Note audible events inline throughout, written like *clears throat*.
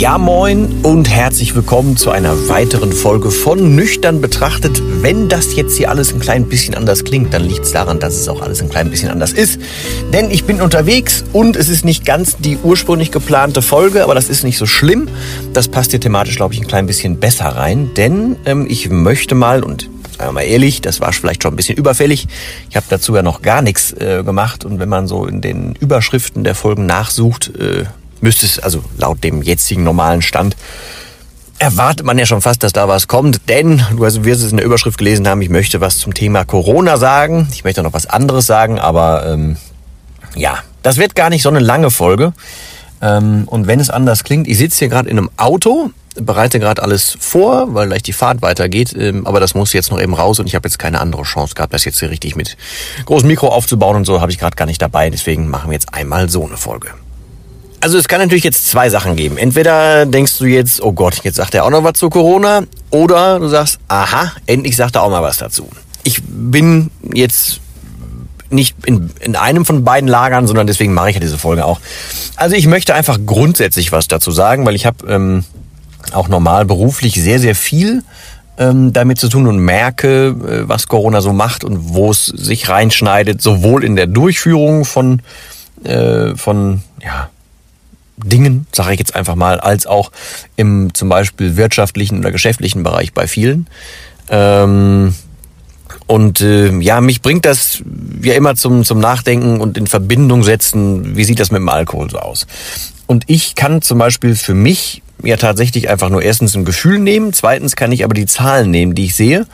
Ja moin und herzlich willkommen zu einer weiteren Folge von Nüchtern betrachtet. Wenn das jetzt hier alles ein klein bisschen anders klingt, dann liegt es daran, dass es auch alles ein klein bisschen anders ist. Denn ich bin unterwegs und es ist nicht ganz die ursprünglich geplante Folge, aber das ist nicht so schlimm. Das passt hier thematisch, glaube ich, ein klein bisschen besser rein. Denn ähm, ich möchte mal und sagen wir mal ehrlich, das war vielleicht schon ein bisschen überfällig. Ich habe dazu ja noch gar nichts äh, gemacht und wenn man so in den Überschriften der Folgen nachsucht, äh, müsste es, also laut dem jetzigen normalen Stand, erwartet man ja schon fast, dass da was kommt, denn du wirst es in der Überschrift gelesen haben, ich möchte was zum Thema Corona sagen. Ich möchte noch was anderes sagen, aber ähm, ja, das wird gar nicht so eine lange Folge. Ähm, und wenn es anders klingt, ich sitze hier gerade in einem Auto, bereite gerade alles vor, weil gleich die Fahrt weitergeht, ähm, aber das muss jetzt noch eben raus und ich habe jetzt keine andere Chance gehabt, das jetzt hier richtig mit großem Mikro aufzubauen und so habe ich gerade gar nicht dabei, deswegen machen wir jetzt einmal so eine Folge. Also es kann natürlich jetzt zwei Sachen geben. Entweder denkst du jetzt, oh Gott, jetzt sagt er auch noch was zu Corona, oder du sagst, aha, endlich sagt er auch mal was dazu. Ich bin jetzt nicht in, in einem von beiden Lagern, sondern deswegen mache ich ja diese Folge auch. Also ich möchte einfach grundsätzlich was dazu sagen, weil ich habe ähm, auch normal beruflich sehr, sehr viel ähm, damit zu tun und merke, äh, was Corona so macht und wo es sich reinschneidet, sowohl in der Durchführung von, äh, von ja, Dingen, sage ich jetzt einfach mal, als auch im zum Beispiel wirtschaftlichen oder geschäftlichen Bereich bei vielen. Ähm, und äh, ja, mich bringt das ja immer zum, zum Nachdenken und in Verbindung setzen, wie sieht das mit dem Alkohol so aus. Und ich kann zum Beispiel für mich ja tatsächlich einfach nur erstens ein Gefühl nehmen, zweitens kann ich aber die Zahlen nehmen, die ich sehe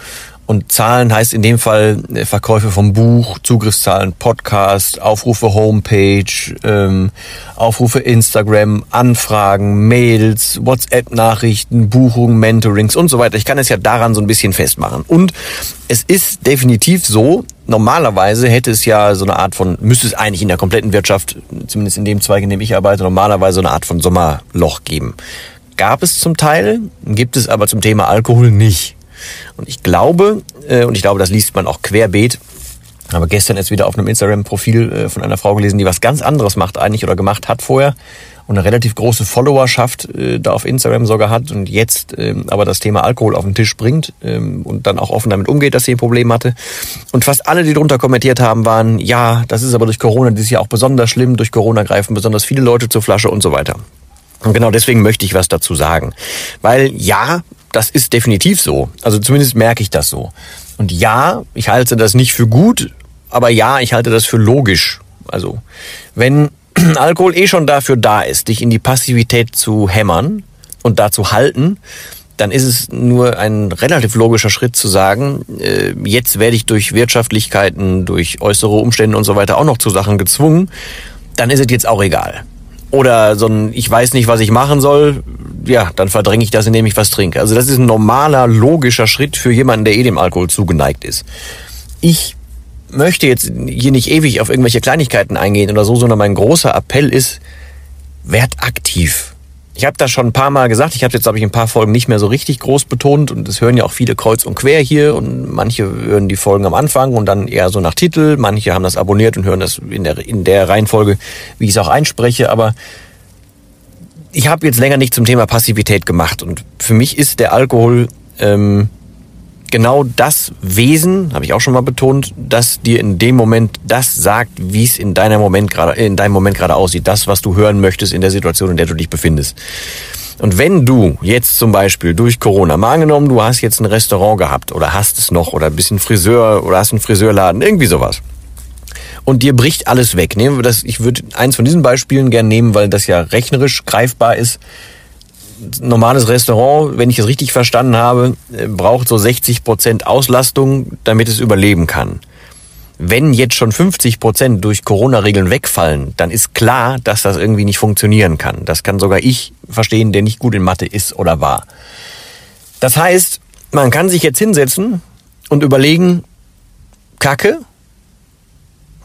und Zahlen heißt in dem Fall äh, Verkäufe vom Buch, Zugriffszahlen, Podcast, Aufrufe Homepage, ähm, Aufrufe Instagram, Anfragen, Mails, WhatsApp-Nachrichten, Buchungen, Mentorings und so weiter. Ich kann es ja daran so ein bisschen festmachen. Und es ist definitiv so, normalerweise hätte es ja so eine Art von, müsste es eigentlich in der kompletten Wirtschaft, zumindest in dem Zweig, in dem ich arbeite, normalerweise so eine Art von Sommerloch geben. Gab es zum Teil, gibt es aber zum Thema Alkohol nicht. Und ich glaube, äh, und ich glaube, das liest man auch querbeet, aber gestern ist wieder auf einem Instagram-Profil äh, von einer Frau gelesen, die was ganz anderes macht eigentlich oder gemacht hat vorher und eine relativ große Followerschaft äh, da auf Instagram sogar hat und jetzt ähm, aber das Thema Alkohol auf den Tisch bringt ähm, und dann auch offen damit umgeht, dass sie ein Problem hatte. Und fast alle, die drunter kommentiert haben, waren, ja, das ist aber durch Corona dieses Jahr auch besonders schlimm, durch Corona greifen besonders viele Leute zur Flasche und so weiter. Und genau deswegen möchte ich was dazu sagen. Weil ja, das ist definitiv so. Also zumindest merke ich das so. Und ja, ich halte das nicht für gut, aber ja, ich halte das für logisch. Also, wenn *clears throat* Alkohol eh schon dafür da ist, dich in die Passivität zu hämmern und da zu halten, dann ist es nur ein relativ logischer Schritt zu sagen, äh, jetzt werde ich durch Wirtschaftlichkeiten, durch äußere Umstände und so weiter auch noch zu Sachen gezwungen, dann ist es jetzt auch egal. Oder so ein, ich weiß nicht, was ich machen soll, ja, dann verdränge ich das, indem ich was trinke. Also das ist ein normaler, logischer Schritt für jemanden, der eh dem Alkohol zugeneigt ist. Ich möchte jetzt hier nicht ewig auf irgendwelche Kleinigkeiten eingehen oder so, sondern mein großer Appell ist, werd aktiv. Ich habe das schon ein paar Mal gesagt, ich habe jetzt, glaube ich, ein paar Folgen nicht mehr so richtig groß betont. Und es hören ja auch viele kreuz und quer hier. Und manche hören die Folgen am Anfang und dann eher so nach Titel, manche haben das abonniert und hören das in der, in der Reihenfolge, wie ich es auch einspreche, aber ich habe jetzt länger nicht zum Thema Passivität gemacht. Und für mich ist der Alkohol ähm, genau das Wesen, habe ich auch schon mal betont, dass dir in dem Moment das sagt, wie es in deiner Moment gerade in deinem Moment gerade aussieht, das was du hören möchtest in der Situation, in der du dich befindest. Und wenn du jetzt zum Beispiel durch Corona, mal angenommen, du hast jetzt ein Restaurant gehabt oder hast es noch oder ein bisschen Friseur oder hast einen Friseurladen, irgendwie sowas. Und dir bricht alles weg. Nehmen wir das, ich würde eins von diesen Beispielen gerne nehmen, weil das ja rechnerisch greifbar ist. Normales Restaurant, wenn ich es richtig verstanden habe, braucht so 60 Prozent Auslastung, damit es überleben kann. Wenn jetzt schon 50 Prozent durch Corona-Regeln wegfallen, dann ist klar, dass das irgendwie nicht funktionieren kann. Das kann sogar ich verstehen, der nicht gut in Mathe ist oder war. Das heißt, man kann sich jetzt hinsetzen und überlegen, Kacke,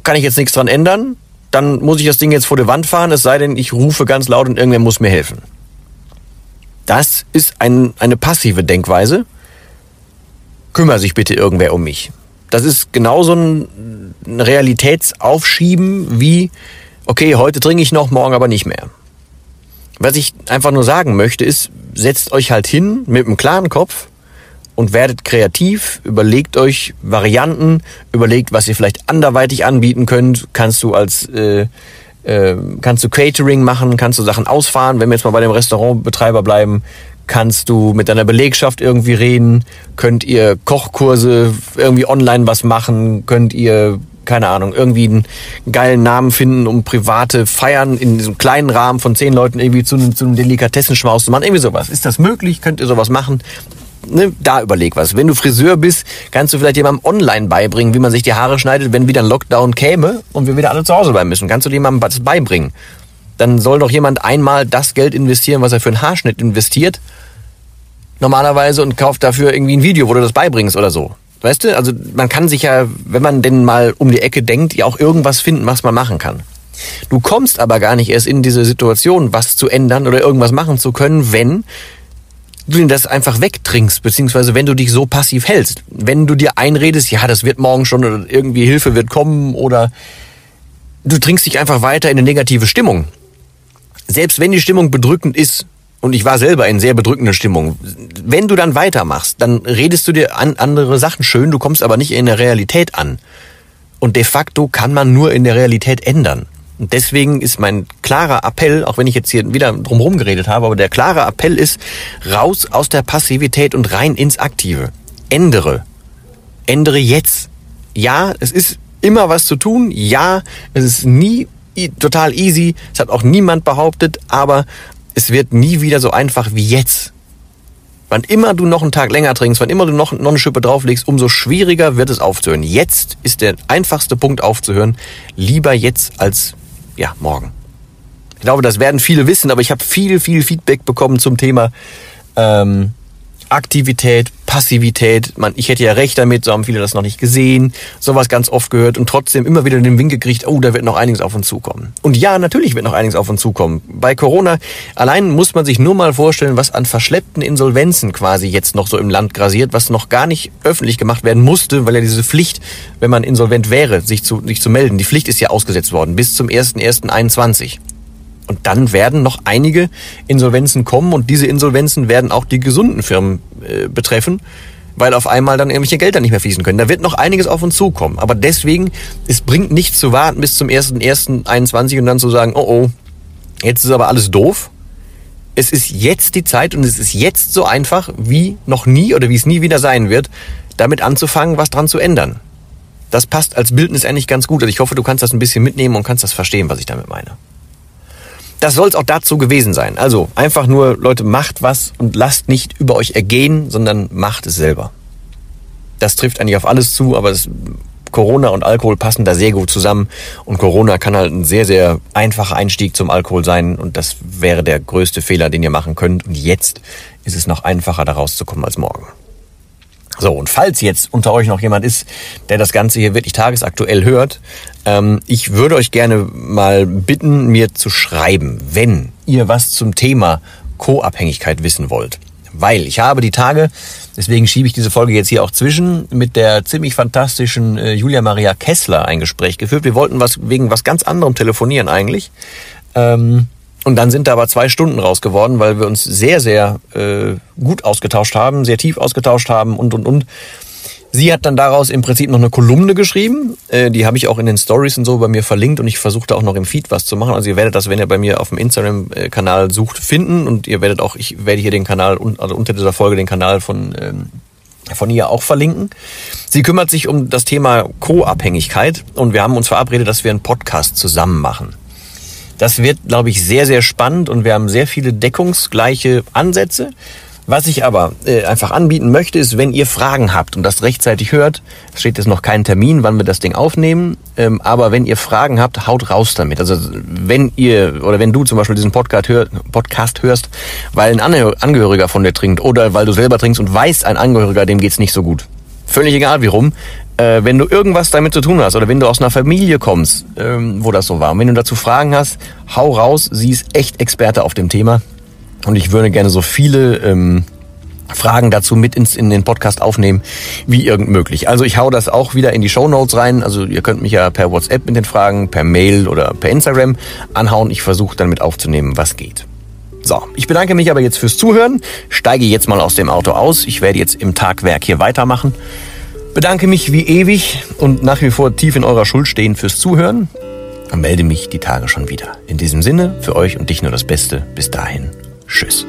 kann ich jetzt nichts dran ändern, dann muss ich das Ding jetzt vor die Wand fahren, es sei denn, ich rufe ganz laut und irgendwer muss mir helfen. Das ist ein, eine passive Denkweise. Kümmer sich bitte irgendwer um mich. Das ist genauso ein Realitätsaufschieben wie, okay, heute trinke ich noch, morgen aber nicht mehr. Was ich einfach nur sagen möchte, ist, setzt euch halt hin mit einem klaren Kopf und werdet kreativ, überlegt euch Varianten, überlegt, was ihr vielleicht anderweitig anbieten könnt. Kannst du als äh, äh, kannst du Catering machen, kannst du Sachen ausfahren, wenn wir jetzt mal bei dem Restaurantbetreiber bleiben, kannst du mit deiner Belegschaft irgendwie reden, könnt ihr Kochkurse irgendwie online was machen, könnt ihr keine Ahnung, irgendwie einen geilen Namen finden, um private Feiern in diesem kleinen Rahmen von zehn Leuten irgendwie zu zu einem Delikatessenschmaus zu machen. Irgendwie sowas. Ist das möglich? Könnt ihr sowas machen? Ne, da überleg was. Wenn du Friseur bist, kannst du vielleicht jemandem online beibringen, wie man sich die Haare schneidet, wenn wieder ein Lockdown käme und wir wieder alle zu Hause bleiben müssen. Kannst du jemandem was beibringen? Dann soll doch jemand einmal das Geld investieren, was er für einen Haarschnitt investiert normalerweise und kauft dafür irgendwie ein Video, wo du das beibringst oder so. Weißt du, also man kann sich ja, wenn man denn mal um die Ecke denkt, ja auch irgendwas finden, was man machen kann. Du kommst aber gar nicht erst in diese Situation, was zu ändern oder irgendwas machen zu können, wenn du das einfach wegtrinkst, beziehungsweise wenn du dich so passiv hältst. Wenn du dir einredest, ja, das wird morgen schon oder irgendwie Hilfe wird kommen oder du trinkst dich einfach weiter in eine negative Stimmung. Selbst wenn die Stimmung bedrückend ist, und ich war selber in sehr bedrückender Stimmung. Wenn du dann weitermachst, dann redest du dir an andere Sachen schön, du kommst aber nicht in der Realität an. Und de facto kann man nur in der Realität ändern. Und deswegen ist mein klarer Appell, auch wenn ich jetzt hier wieder drumherum geredet habe, aber der klare Appell ist, raus aus der Passivität und rein ins Aktive. Ändere. Ändere jetzt. Ja, es ist immer was zu tun. Ja, es ist nie total easy. Es hat auch niemand behauptet, aber es wird nie wieder so einfach wie jetzt. Wann immer du noch einen Tag länger trinkst, wann immer du noch, noch eine Schippe drauflegst, umso schwieriger wird es aufzuhören. Jetzt ist der einfachste Punkt aufzuhören. Lieber jetzt als ja morgen. Ich glaube, das werden viele wissen, aber ich habe viel, viel Feedback bekommen zum Thema ähm, Aktivität, Passivität. Man, ich hätte ja recht damit, so haben viele das noch nicht gesehen, sowas ganz oft gehört und trotzdem immer wieder den Wink gekriegt, oh, da wird noch einiges auf uns zukommen. Und ja, natürlich wird noch einiges auf uns zukommen. Bei Corona allein muss man sich nur mal vorstellen, was an verschleppten Insolvenzen quasi jetzt noch so im Land grasiert, was noch gar nicht öffentlich gemacht werden musste, weil ja diese Pflicht, wenn man insolvent wäre, sich zu, sich zu melden, die Pflicht ist ja ausgesetzt worden bis zum 1.1.21. Und dann werden noch einige Insolvenzen kommen und diese Insolvenzen werden auch die gesunden Firmen äh, betreffen, weil auf einmal dann irgendwelche Gelder nicht mehr fließen können. Da wird noch einiges auf uns zukommen. Aber deswegen, es bringt nichts zu warten bis zum 1.1.21 und dann zu sagen, oh oh, jetzt ist aber alles doof. Es ist jetzt die Zeit und es ist jetzt so einfach wie noch nie oder wie es nie wieder sein wird, damit anzufangen, was dran zu ändern. Das passt als Bildnis eigentlich ganz gut. Also ich hoffe, du kannst das ein bisschen mitnehmen und kannst das verstehen, was ich damit meine das soll es auch dazu gewesen sein. Also einfach nur, Leute, macht was und lasst nicht über euch ergehen, sondern macht es selber. Das trifft eigentlich auf alles zu, aber es, Corona und Alkohol passen da sehr gut zusammen. Und Corona kann halt ein sehr, sehr einfacher Einstieg zum Alkohol sein. Und das wäre der größte Fehler, den ihr machen könnt. Und jetzt ist es noch einfacher, da rauszukommen als morgen. So, und falls jetzt unter euch noch jemand ist, der das Ganze hier wirklich tagesaktuell hört, ähm, ich würde euch gerne mal bitten, mir zu schreiben, wenn ihr was zum Thema Co-Abhängigkeit wissen wollt. Weil ich habe die Tage, deswegen schiebe ich diese Folge jetzt hier auch zwischen, mit der ziemlich fantastischen äh, Julia Maria Kessler ein Gespräch geführt. Wir wollten was wegen was ganz anderem telefonieren eigentlich. Ähm, und dann sind da aber zwei Stunden raus geworden, weil wir uns sehr, sehr äh, gut ausgetauscht haben, sehr tief ausgetauscht haben und, und, und. Sie hat dann daraus im Prinzip noch eine Kolumne geschrieben. Äh, die habe ich auch in den Stories und so bei mir verlinkt und ich versuche da auch noch im Feed was zu machen. Also ihr werdet das, wenn ihr bei mir auf dem Instagram-Kanal sucht, finden und ihr werdet auch, ich werde hier den Kanal, also unter dieser Folge den Kanal von, ähm, von ihr auch verlinken. Sie kümmert sich um das Thema Co-Abhängigkeit und wir haben uns verabredet, dass wir einen Podcast zusammen machen. Das wird, glaube ich, sehr, sehr spannend und wir haben sehr viele deckungsgleiche Ansätze. Was ich aber äh, einfach anbieten möchte, ist, wenn ihr Fragen habt und das rechtzeitig hört, steht jetzt noch kein Termin, wann wir das Ding aufnehmen, ähm, aber wenn ihr Fragen habt, haut raus damit. Also wenn ihr oder wenn du zum Beispiel diesen Podcast, hör, Podcast hörst, weil ein Angehöriger von dir trinkt oder weil du selber trinkst und weißt, ein Angehöriger, dem geht's nicht so gut. Völlig egal wie rum. Äh, wenn du irgendwas damit zu tun hast oder wenn du aus einer Familie kommst, ähm, wo das so war, und wenn du dazu Fragen hast, hau raus, sie ist echt Experte auf dem Thema und ich würde gerne so viele ähm, Fragen dazu mit ins, in den Podcast aufnehmen, wie irgend möglich. Also ich hau das auch wieder in die Show Notes rein. Also ihr könnt mich ja per WhatsApp mit den Fragen, per Mail oder per Instagram anhauen. Ich versuche dann mit aufzunehmen, was geht. So, ich bedanke mich aber jetzt fürs Zuhören, steige jetzt mal aus dem Auto aus. Ich werde jetzt im Tagwerk hier weitermachen. Bedanke mich wie ewig und nach wie vor tief in eurer Schuld stehen fürs Zuhören und melde mich die Tage schon wieder. In diesem Sinne, für euch und dich nur das Beste. Bis dahin. Tschüss.